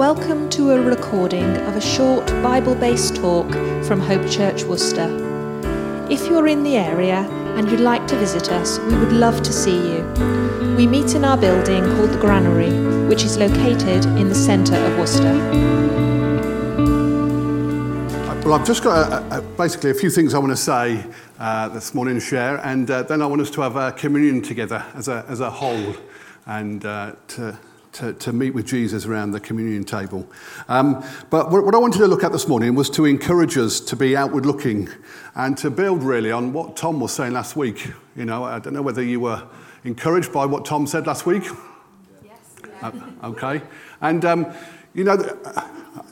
Welcome to a recording of a short Bible based talk from Hope Church Worcester. If you're in the area and you'd like to visit us, we would love to see you. We meet in our building called the Granary, which is located in the centre of Worcester. Well, I've just got a, a, basically a few things I want to say uh, this morning share, and uh, then I want us to have a communion together as a, as a whole and uh, to, to, to, meet with Jesus around the communion table. Um, but what I wanted to look at this morning was to encourage us to be outward looking and to build really on what Tom was saying last week. You know, I don't know whether you were encouraged by what Tom said last week. Yes. Uh, okay. And, um, you know,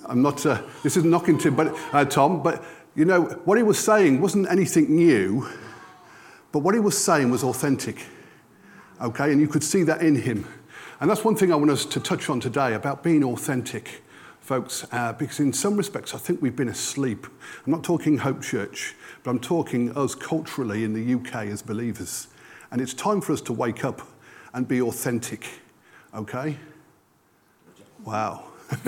I'm not, uh, this isn't knocking to but, uh, Tom, but you know, what he was saying wasn't anything new, but what he was saying was authentic. Okay, and you could see that in him. And that's one thing I want us to touch on today about being authentic, folks, uh, because in some respects I think we've been asleep. I'm not talking Hope Church, but I'm talking us culturally in the UK as believers. And it's time for us to wake up and be authentic. Okay? Wow.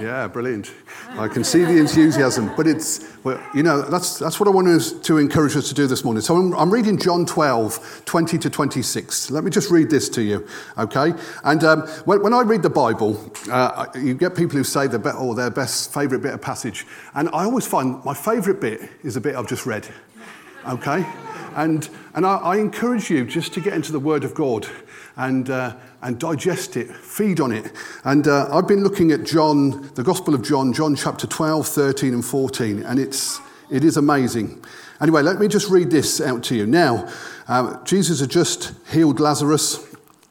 yeah, brilliant. I can see the enthusiasm, but it's, well, you know, that's, that's what I want to encourage us to do this morning. So I'm, I'm reading John 12, 20 to 26. Let me just read this to you, okay? And um, when, when, I read the Bible, uh, you get people who say the oh, their best favourite bit of passage. And I always find my favourite bit is the bit I've just read, okay? And, and I, I encourage you just to get into the Word of God and, uh, and digest it, feed on it. And uh, I've been looking at John, the Gospel of John, John chapter 12, 13, and 14, and it's, it is amazing. Anyway, let me just read this out to you. Now, uh, Jesus had just healed Lazarus,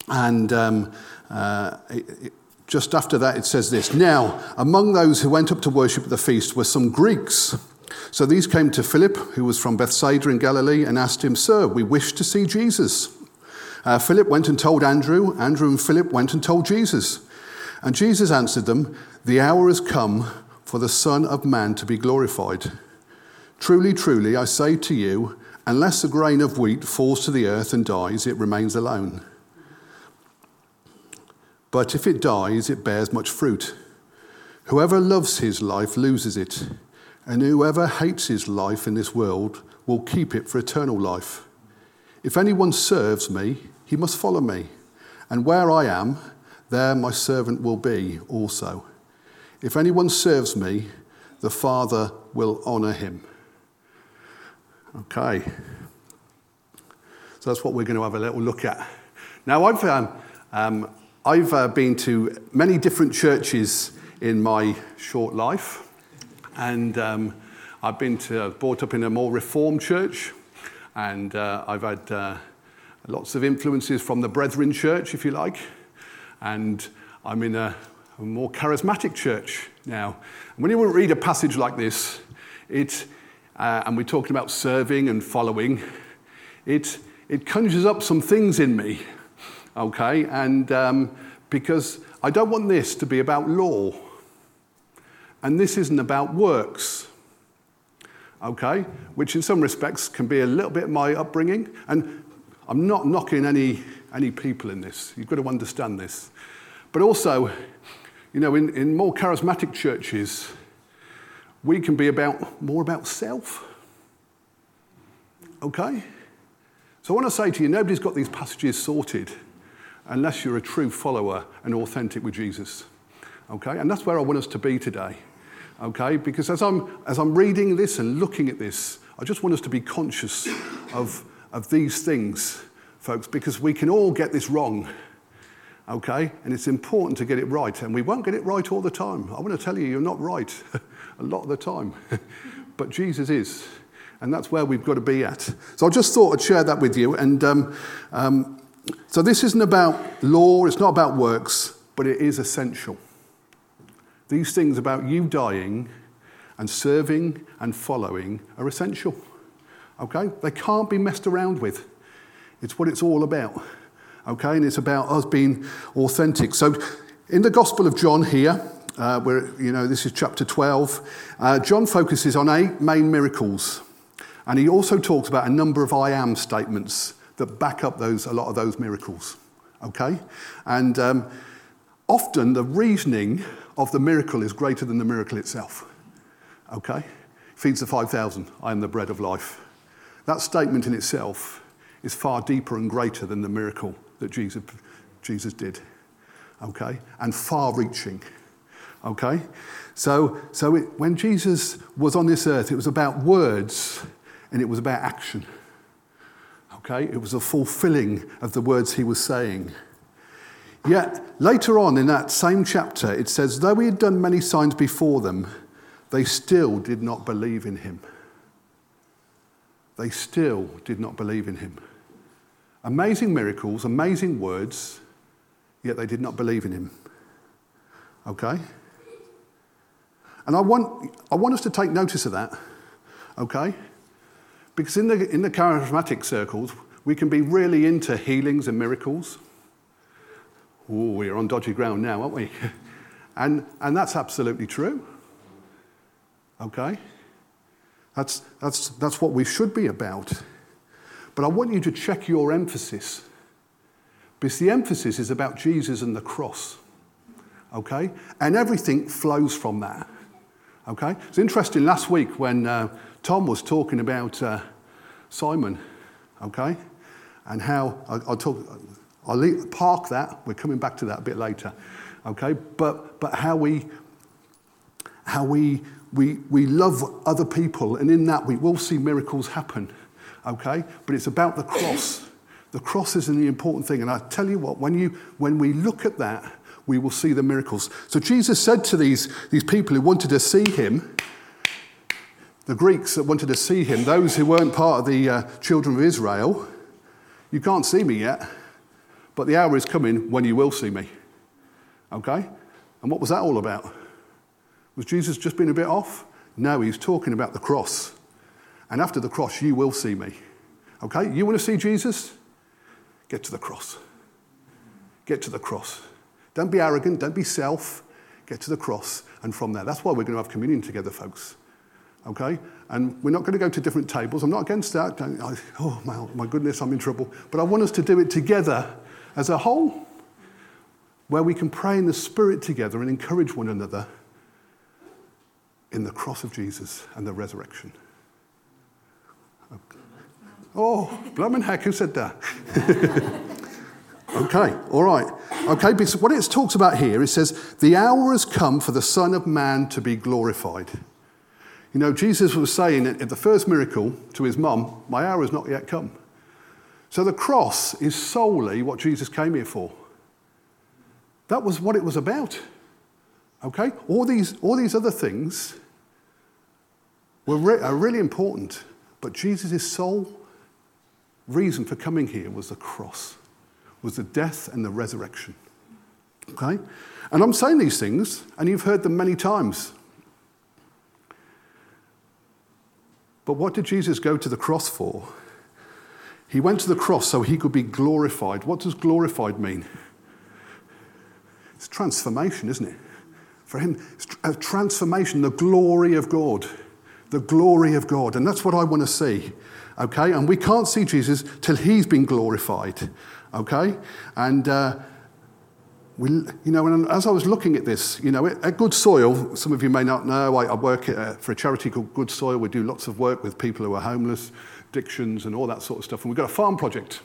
and um, uh, it, it, just after that, it says this Now, among those who went up to worship at the feast were some Greeks. So these came to Philip, who was from Bethsaida in Galilee, and asked him, Sir, we wish to see Jesus. Uh, Philip went and told Andrew. Andrew and Philip went and told Jesus. And Jesus answered them, The hour has come for the Son of Man to be glorified. Truly, truly, I say to you, unless a grain of wheat falls to the earth and dies, it remains alone. But if it dies, it bears much fruit. Whoever loves his life loses it, and whoever hates his life in this world will keep it for eternal life. If anyone serves me, he must follow me. And where I am, there my servant will be also. If anyone serves me, the Father will honor him. Okay. So that's what we're going to have a little look at. Now, I've, um, um, I've uh, been to many different churches in my short life, and um, I've been to, brought up in a more reformed church, and uh, I've had. Uh, lots of influences from the Brethren Church, if you like. And I'm in a, a more charismatic church now. And when you read a passage like this, it, uh, and we're talking about serving and following, it, it conjures up some things in me, okay? And um, because I don't want this to be about law, and this isn't about works, okay? Which in some respects can be a little bit my upbringing. And I'm not knocking any, any people in this. You've got to understand this. But also, you know, in, in more charismatic churches, we can be about more about self. Okay? So I want to say to you, nobody's got these passages sorted unless you're a true follower and authentic with Jesus. Okay? And that's where I want us to be today. Okay? Because as I'm, as I'm reading this and looking at this, I just want us to be conscious of of these things, folks, because we can all get this wrong. Okay? And it's important to get it right. And we won't get it right all the time. I want to tell you, you're not right a lot of the time. but Jesus is. And that's where we've got to be at. So I just thought I'd share that with you. And um, um, so this isn't about law, it's not about works, but it is essential. These things about you dying and serving and following are essential. Okay? They can't be messed around with. It's what it's all about. Okay? And it's about us being authentic. So, in the Gospel of John here, uh, where, you know, this is chapter 12, uh, John focuses on eight main miracles. And he also talks about a number of I am statements that back up those, a lot of those miracles. Okay? And um, often the reasoning of the miracle is greater than the miracle itself. Okay? Feeds the 5,000, I am the bread of life. That statement in itself is far deeper and greater than the miracle that Jesus, Jesus did. Okay? And far reaching. Okay? So, so it, when Jesus was on this earth, it was about words and it was about action. Okay? It was a fulfilling of the words he was saying. Yet later on in that same chapter, it says, though he had done many signs before them, they still did not believe in him. They still did not believe in him. Amazing miracles, amazing words, yet they did not believe in him. Okay? And I want, I want us to take notice of that. Okay? Because in the, in the charismatic circles, we can be really into healings and miracles. Oh, we're on dodgy ground now, aren't we? and, and that's absolutely true. Okay? That's, that's, that's what we should be about. But I want you to check your emphasis. Because the emphasis is about Jesus and the cross. Okay? And everything flows from that. Okay? It's interesting last week when uh, Tom was talking about uh, Simon. Okay? And how, I, will talk, I'll leave, park that. We're coming back to that a bit later. Okay? But, but how we, how we, we, we love other people, and in that we will see miracles happen. Okay? But it's about the cross. The cross is the important thing. And I tell you what, when, you, when we look at that, we will see the miracles. So Jesus said to these, these people who wanted to see him, the Greeks that wanted to see him, those who weren't part of the uh, children of Israel, you can't see me yet, but the hour is coming when you will see me. Okay? And what was that all about? Was Jesus just being a bit off? No, he's talking about the cross. And after the cross, you will see me. Okay? You want to see Jesus? Get to the cross. Get to the cross. Don't be arrogant, don't be self. Get to the cross. And from there, that's why we're going to have communion together, folks. Okay? And we're not going to go to different tables. I'm not against that. oh, my, my goodness, I'm in trouble. But I want us to do it together as a whole, where we can pray in the Spirit together and encourage one another in the cross of Jesus and the resurrection. Oh, blooming heck, who said that? okay, all right. Okay, because what it talks about here, it says, the hour has come for the Son of Man to be glorified. You know, Jesus was saying at the first miracle to his mum, My hour has not yet come. So the cross is solely what Jesus came here for. That was what it was about. Okay? All these, all these other things were re- are really important, but Jesus' sole reason for coming here was the cross, was the death and the resurrection. Okay? And I'm saying these things, and you've heard them many times. But what did Jesus go to the cross for? He went to the cross so he could be glorified. What does glorified mean? It's transformation, isn't it? For him, it's a transformation, the glory of God. The glory of God. And that's what I want to see. Okay? And we can't see Jesus till he's been glorified. Okay? And. Uh, we, you know, and as I was looking at this, you know, at Good Soil, some of you may not know, I, I work at, uh, for a charity called Good Soil. We do lots of work with people who are homeless, addictions, and all that sort of stuff. And we've got a farm project.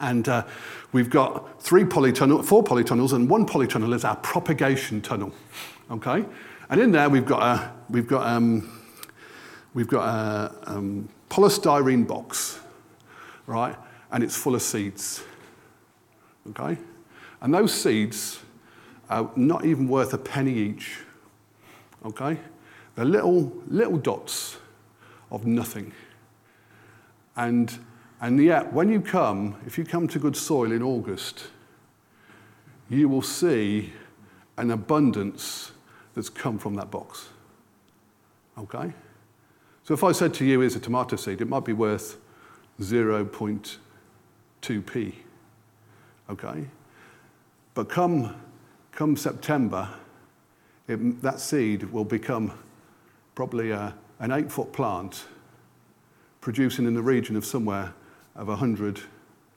And uh, we've got three polytunnel, four polytunnels, and one polytunnel is our propagation tunnel. Okay? And in there, we've got a, we've got, um, we've got a um, polystyrene box, right? And it's full of seeds. Okay? And those seeds are not even worth a penny each. Okay? They're little, little dots of nothing. And, and yet, when you come, if you come to good soil in August, you will see an abundance that's come from that box. Okay? So if I said to you, here's a tomato seed, it might be worth 0.2p. Okay? But come, come September, it, that seed will become probably a, an eight foot plant producing in the region of somewhere of 100,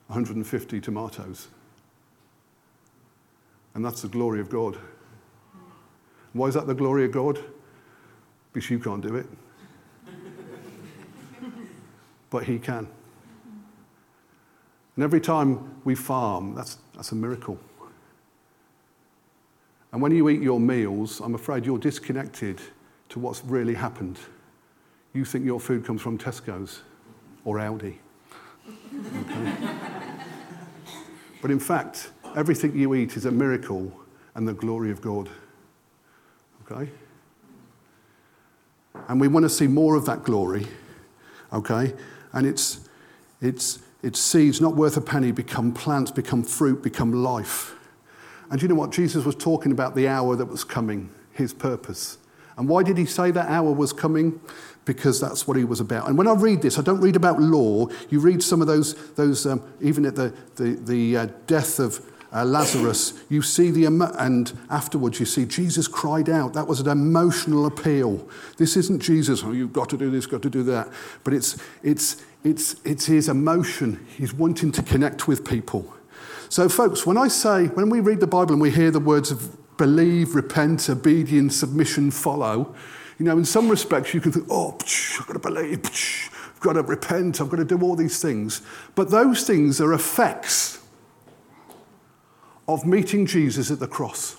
150 tomatoes. And that's the glory of God. Why is that the glory of God? Because you can't do it. but He can. And every time we farm, that's, that's a miracle. And when you eat your meals, I'm afraid you're disconnected to what's really happened. You think your food comes from Tesco's or Aldi. Okay? but in fact, everything you eat is a miracle and the glory of God. Okay? And we want to see more of that glory. Okay? And it's, it's, it's seeds not worth a penny become plants, become fruit, become life. And you know what? Jesus was talking about the hour that was coming, his purpose. And why did he say that hour was coming? Because that's what he was about. And when I read this, I don't read about law. You read some of those, those um, even at the, the, the uh, death of uh, Lazarus, you see the, and afterwards you see Jesus cried out. That was an emotional appeal. This isn't Jesus, oh, you've got to do this, got to do that. But it's, it's, it's, it's his emotion. He's wanting to connect with people. So, folks, when I say, when we read the Bible and we hear the words of believe, repent, obedience, submission, follow, you know, in some respects you can think, oh, psh, I've got to believe, psh, I've got to repent, I've got to do all these things. But those things are effects of meeting Jesus at the cross.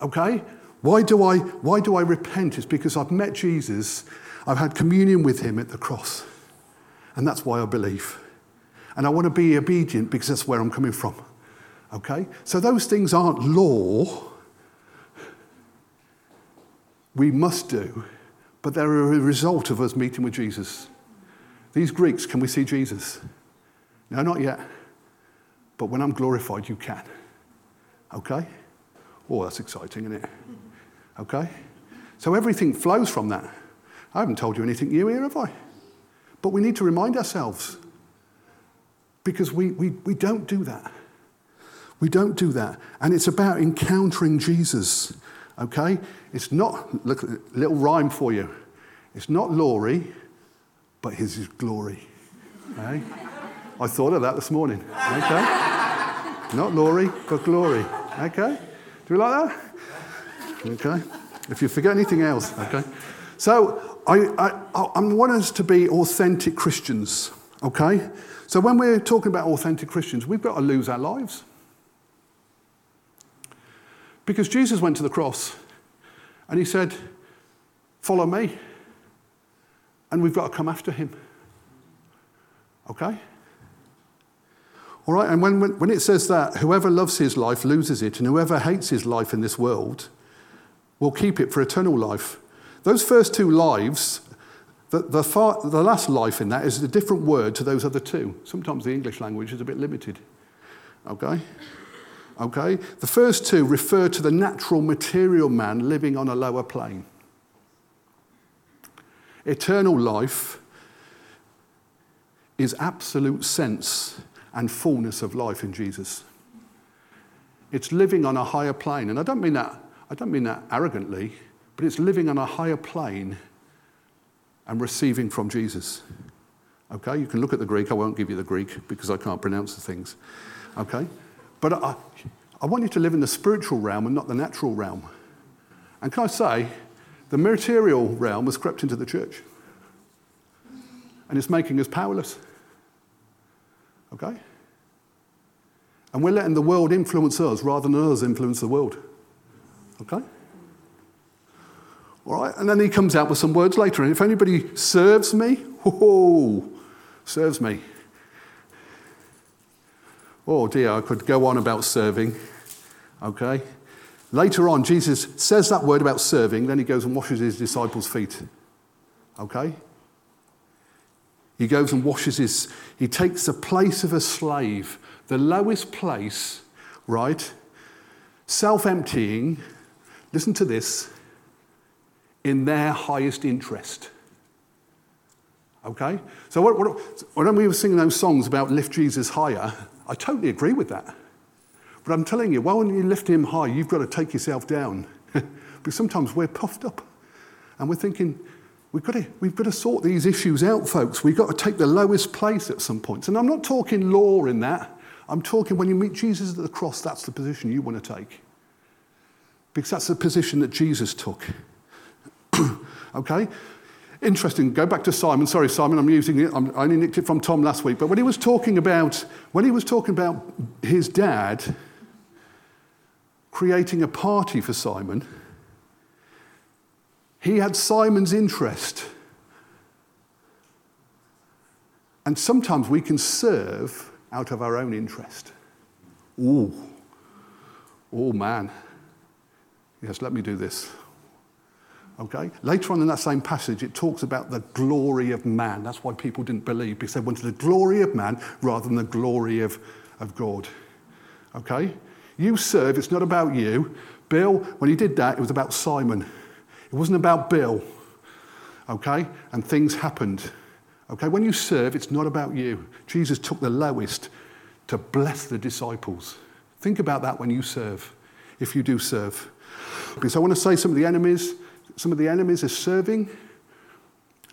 Okay? Why do I, why do I repent? It's because I've met Jesus, I've had communion with him at the cross. And that's why I believe. And I want to be obedient because that's where I'm coming from. Okay? So those things aren't law. We must do, but they're a result of us meeting with Jesus. These Greeks, can we see Jesus? No, not yet. But when I'm glorified, you can. Okay? Oh, that's exciting, isn't it? Okay? So everything flows from that. I haven't told you anything new here, have I? But we need to remind ourselves because we, we, we don't do that. We don't do that. And it's about encountering Jesus. Okay? It's not, look, little rhyme for you. It's not Laurie, but his glory. Okay? I thought of that this morning. Okay? not Laurie, but glory. Okay? Do we like that? Okay? If you forget anything else, okay? So I, I, I want us to be authentic Christians. Okay? So when we're talking about authentic Christians, we've got to lose our lives. Because Jesus went to the cross and he said, Follow me. And we've got to come after him. Okay? All right, and when, when, when it says that, whoever loves his life loses it, and whoever hates his life in this world will keep it for eternal life. Those first two lives, the, the, far, the last life in that is a different word to those other two. Sometimes the English language is a bit limited. Okay? Okay? The first two refer to the natural material man living on a lower plane. Eternal life is absolute sense and fullness of life in Jesus. It's living on a higher plane. And I don't mean that, I don't mean that arrogantly, but it's living on a higher plane and receiving from Jesus. Okay? You can look at the Greek. I won't give you the Greek because I can't pronounce the things. Okay? But I, I want you to live in the spiritual realm and not the natural realm. And can I say, the material realm has crept into the church. And it's making us powerless. Okay? And we're letting the world influence us rather than us influence the world. Okay? All right? And then he comes out with some words later. And if anybody serves me, whoa, serves me. Oh dear, I could go on about serving. Okay? Later on, Jesus says that word about serving, then he goes and washes his disciples' feet. Okay? He goes and washes his, he takes the place of a slave, the lowest place, right? Self emptying, listen to this, in their highest interest. Okay? So what, what, when we were singing those songs about lift Jesus higher, I totally agree with that. But I'm telling you, when you lift him high, you've got to take yourself down. because sometimes we're puffed up and we're thinking, we've got, to, we've got to sort these issues out, folks. We've got to take the lowest place at some points. And I'm not talking law in that. I'm talking when you meet Jesus at the cross, that's the position you want to take. Because that's the position that Jesus took. okay? Interesting. Go back to Simon. Sorry, Simon, I'm using it. I'm, i only nicked it from Tom last week. But when he was talking about when he was talking about his dad creating a party for Simon, he had Simon's interest. And sometimes we can serve out of our own interest. Oh, oh man. Yes, let me do this. Okay? Later on in that same passage, it talks about the glory of man. That's why people didn't believe, because they wanted the glory of man rather than the glory of, of God. Okay? You serve, it's not about you. Bill, when he did that, it was about Simon. It wasn't about Bill. Okay? And things happened. Okay? When you serve, it's not about you. Jesus took the lowest to bless the disciples. Think about that when you serve, if you do serve. Because I want to say some of the enemies some of the enemies are serving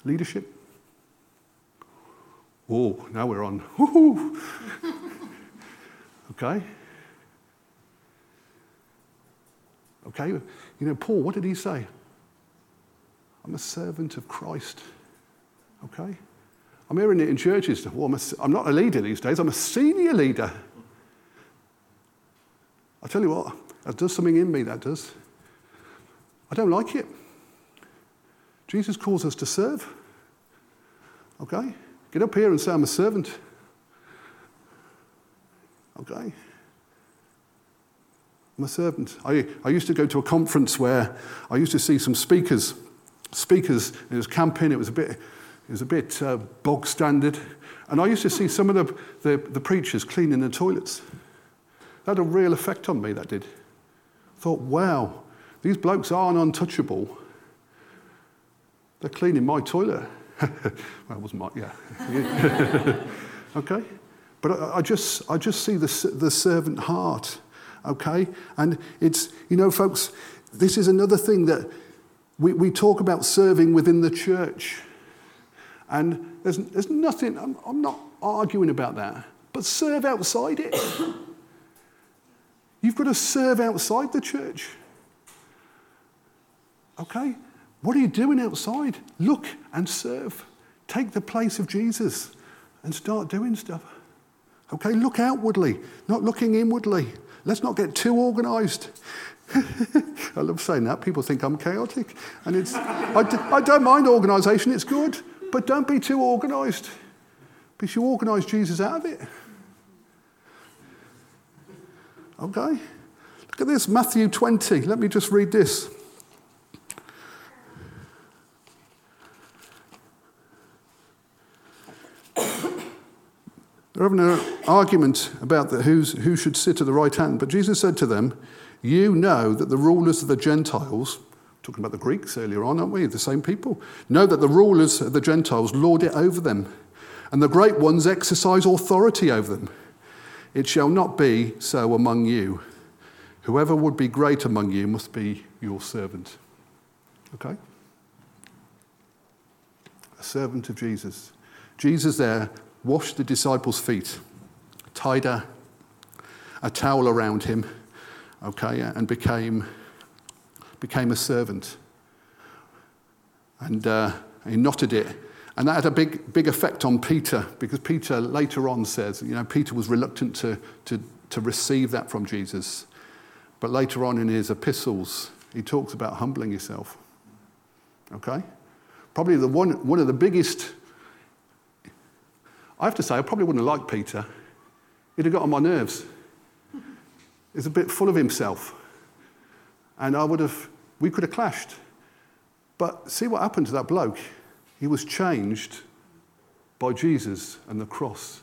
leadership. Oh, now we're on. Okay. Okay, you know, Paul, what did he say? I'm a servant of Christ. Okay? I'm hearing it in churches. Well, I'm, a, I'm not a leader these days, I'm a senior leader. I tell you what, that does something in me, that does. I don't like it. Jesus calls us to serve. Okay? Get up here and say, I'm a servant. Okay? I'm a servant. I, I used to go to a conference where I used to see some speakers. Speakers, it was camping, it was a bit, it was a bit uh, bog standard. And I used to see some of the, the, the preachers cleaning the toilets. That had a real effect on me, that did. I thought, wow, these blokes aren't untouchable they're cleaning my toilet. well, it wasn't my, yeah. okay? But I, I, just, I just see the, the servant heart, okay? And it's, you know, folks, this is another thing that we, we talk about serving within the church. And there's, there's nothing, I'm, I'm not arguing about that, but serve outside it. You've got to serve outside the church. Okay? What are you doing outside? Look and serve. Take the place of Jesus and start doing stuff. Okay, look outwardly, not looking inwardly. Let's not get too organized. I love saying that. People think I'm chaotic. And it's, I d- I don't mind organization, it's good. But don't be too organized because you organize Jesus out of it. Okay? Look at this Matthew 20. Let me just read this. Having an argument about the, who should sit at the right hand. But Jesus said to them, You know that the rulers of the Gentiles, talking about the Greeks earlier on, aren't we? The same people. Know that the rulers of the Gentiles lord it over them, and the great ones exercise authority over them. It shall not be so among you. Whoever would be great among you must be your servant. Okay? A servant of Jesus. Jesus there washed the disciples' feet, tied a, a towel around him, okay, and became, became a servant. And uh, he knotted it. And that had a big, big effect on Peter because Peter later on says, you know, Peter was reluctant to, to, to receive that from Jesus. But later on in his epistles, he talks about humbling yourself. Okay? Probably the one, one of the biggest I have to say, I probably wouldn't have liked Peter. He'd have got on my nerves. He's a bit full of himself. And I would have, we could have clashed. But see what happened to that bloke? He was changed by Jesus and the cross.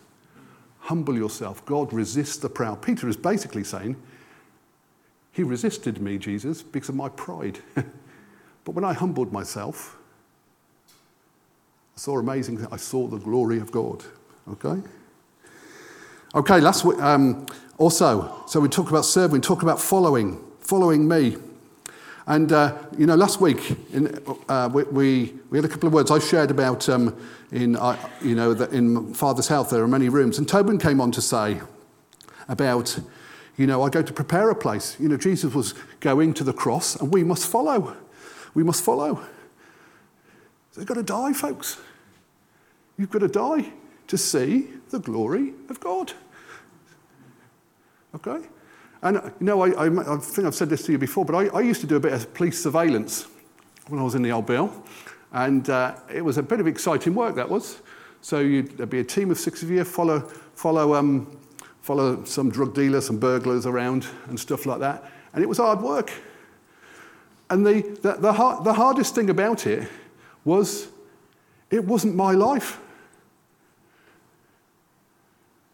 Humble yourself. God resists the proud. Peter is basically saying, He resisted me, Jesus, because of my pride. but when I humbled myself, I saw amazing, I saw the glory of God. Okay? Okay, last week, um, also, so we talk about serving, we talk about following, following me. And, uh, you know, last week in, uh, we, we, we, had a couple of words I shared about, um, in, uh, you know, in Father's Health, there are many rooms. And Tobin came on to say, about, you know, I go to prepare a place. You know, Jesus was going to the cross and we must follow. We must follow. You've got to die, folks. You've got to die to see the glory of God. Okay? And, you know, I, I, I think I've said this to you before, but I, I, used to do a bit of police surveillance when I was in the old bill. And uh, it was a bit of exciting work, that was. So there'd be a team of six of you, follow, follow, um, follow some drug dealers, some burglars around and stuff like that. And it was hard work. And the, the, the, the hardest thing about it was it wasn't my life.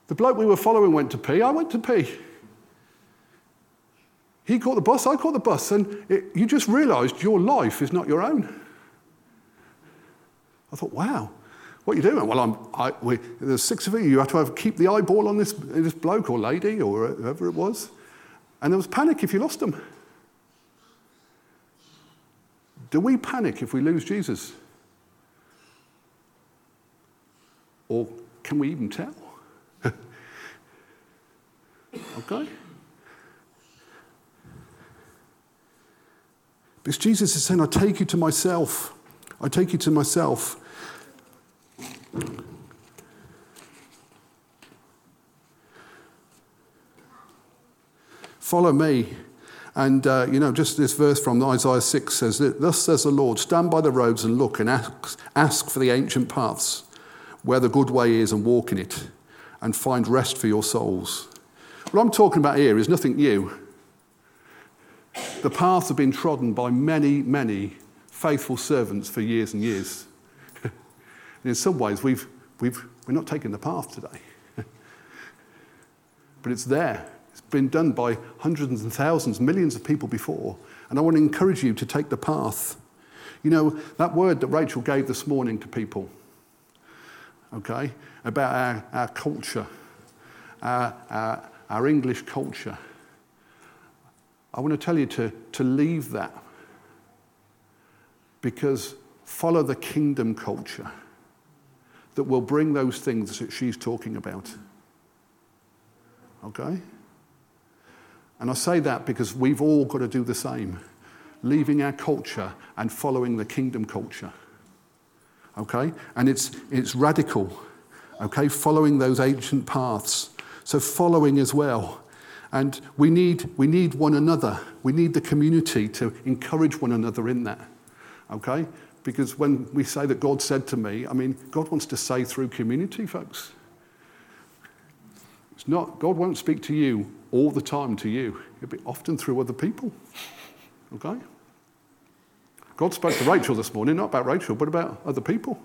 The bloke we were following went to pee, I went to pee. He caught the bus, I caught the bus, and it, you just realised your life is not your own. I thought, wow, what are you doing? Well, I'm, I, we, there's six of you. You have to have, keep the eyeball on this, this bloke or lady or whoever it was. And there was panic if you lost them. Do we panic if we lose Jesus? Or can we even tell? Okay? Because Jesus is saying, I take you to myself. I take you to myself. Follow me. And, uh, you know, just this verse from Isaiah 6 says, Thus says the Lord, stand by the roads and look and ask, ask for the ancient paths where the good way is and walk in it and find rest for your souls. What I'm talking about here is nothing new. The paths have been trodden by many, many faithful servants for years and years. and in some ways, we've, we've, we're not taking the path today. but it's there. It's been done by hundreds and thousands, millions of people before. And I want to encourage you to take the path. You know, that word that Rachel gave this morning to people, okay, about our, our culture, our, our, our English culture. I want to tell you to, to leave that because follow the kingdom culture that will bring those things that she's talking about. Okay? And I say that because we've all got to do the same, leaving our culture and following the kingdom culture. Okay? And it's, it's radical. Okay? Following those ancient paths. So, following as well. And we need, we need one another. We need the community to encourage one another in that. Okay? Because when we say that God said to me, I mean, God wants to say through community, folks. It's not, God won't speak to you all the time to you, it'll be often through other people. Okay? God spoke to Rachel this morning, not about Rachel, but about other people.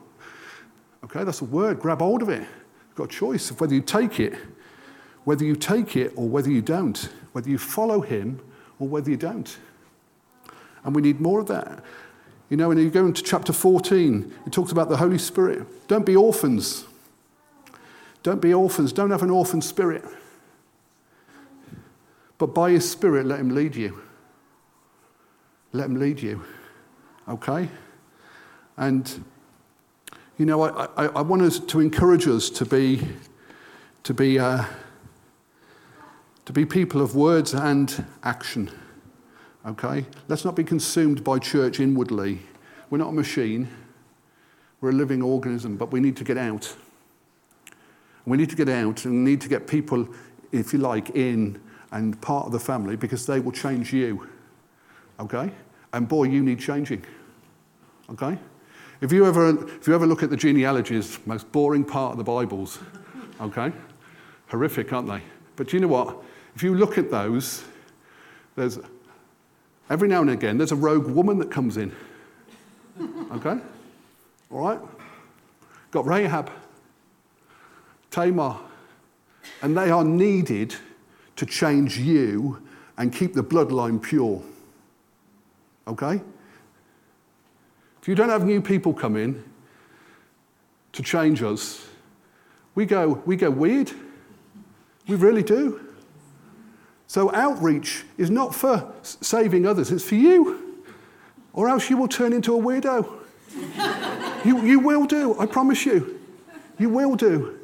Okay, that's a word. Grab hold of it. You've got a choice of whether you take it, whether you take it or whether you don't, whether you follow him or whether you don't. And we need more of that. You know, when you go into chapter 14, it talks about the Holy Spirit. Don't be orphans. Don't be orphans. Don't have an orphan spirit. But by his spirit, let him lead you. Let him lead you. Okay? And, you know, I, I, I want us to encourage us to be, to be, uh, to be people of words and action. Okay? Let's not be consumed by church inwardly. We're not a machine, we're a living organism, but we need to get out. We need to get out and need to get people, if you like, in and part of the family because they will change you. Okay? And boy, you need changing. Okay? If you ever, if you ever look at the genealogies, most boring part of the Bibles, okay? Horrific, aren't they? But you know what? If you look at those, there's every now and again there's a rogue woman that comes in. Okay? All right? Got Rahab, Tamar, and they are needed to change you and keep the bloodline pure. Okay? If you don't have new people come in to change us, we go, we go weird. We really do. So, outreach is not for saving others, it's for you. Or else you will turn into a weirdo. you, you will do, I promise you. You will do.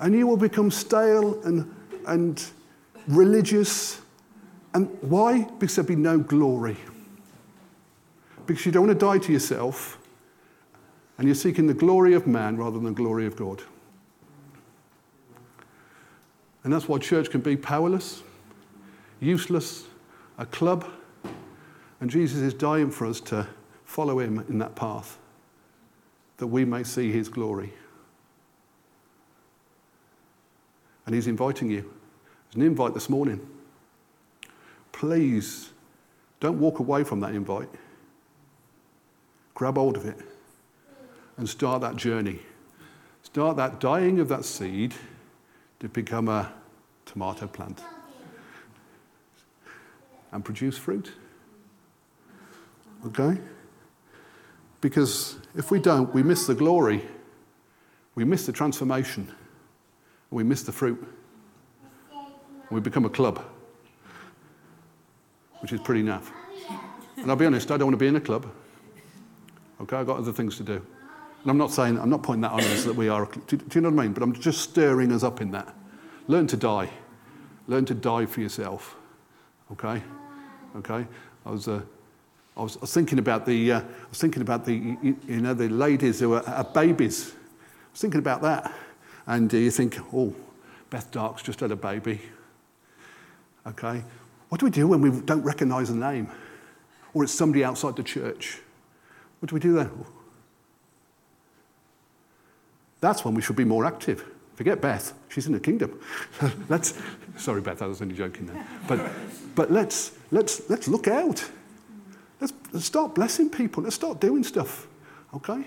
And you will become stale and, and religious. And why? Because there'll be no glory. Because you don't want to die to yourself, and you're seeking the glory of man rather than the glory of God. And that's why church can be powerless, useless, a club. And Jesus is dying for us to follow him in that path that we may see his glory. And he's inviting you. There's an invite this morning. Please don't walk away from that invite. Grab hold of it and start that journey. Start that dying of that seed to become a tomato plant and produce fruit. Okay? Because if we don't, we miss the glory, we miss the transformation, we miss the fruit. We become a club, which is pretty naff. And I'll be honest, I don't want to be in a club. Okay, I've got other things to do. And I'm not saying, I'm not pointing that on us that we are, do, do you know what I mean? But I'm just stirring us up in that. Learn to die. Learn to die for yourself. Okay? Okay? I was, uh, I was, I was thinking about the, uh, I was thinking about the, you, you know, the ladies who are, are babies. I was thinking about that. And uh, you think, oh, Beth Dark's just had a baby. Okay? What do we do when we don't recognize a name? Or it's somebody outside the church? What do we do then? That's when we should be more active. Forget Beth, she's in the kingdom. let's, sorry, Beth, I was only joking there. But, but let's, let's, let's look out. Let's, let's start blessing people. Let's start doing stuff, okay?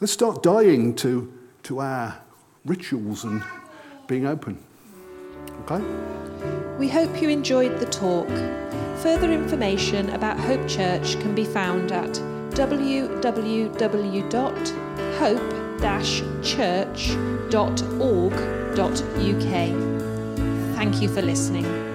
Let's start dying to, to our rituals and being open, okay? We hope you enjoyed the talk. Further information about Hope Church can be found at www.hope-church.org.uk. Thank you for listening.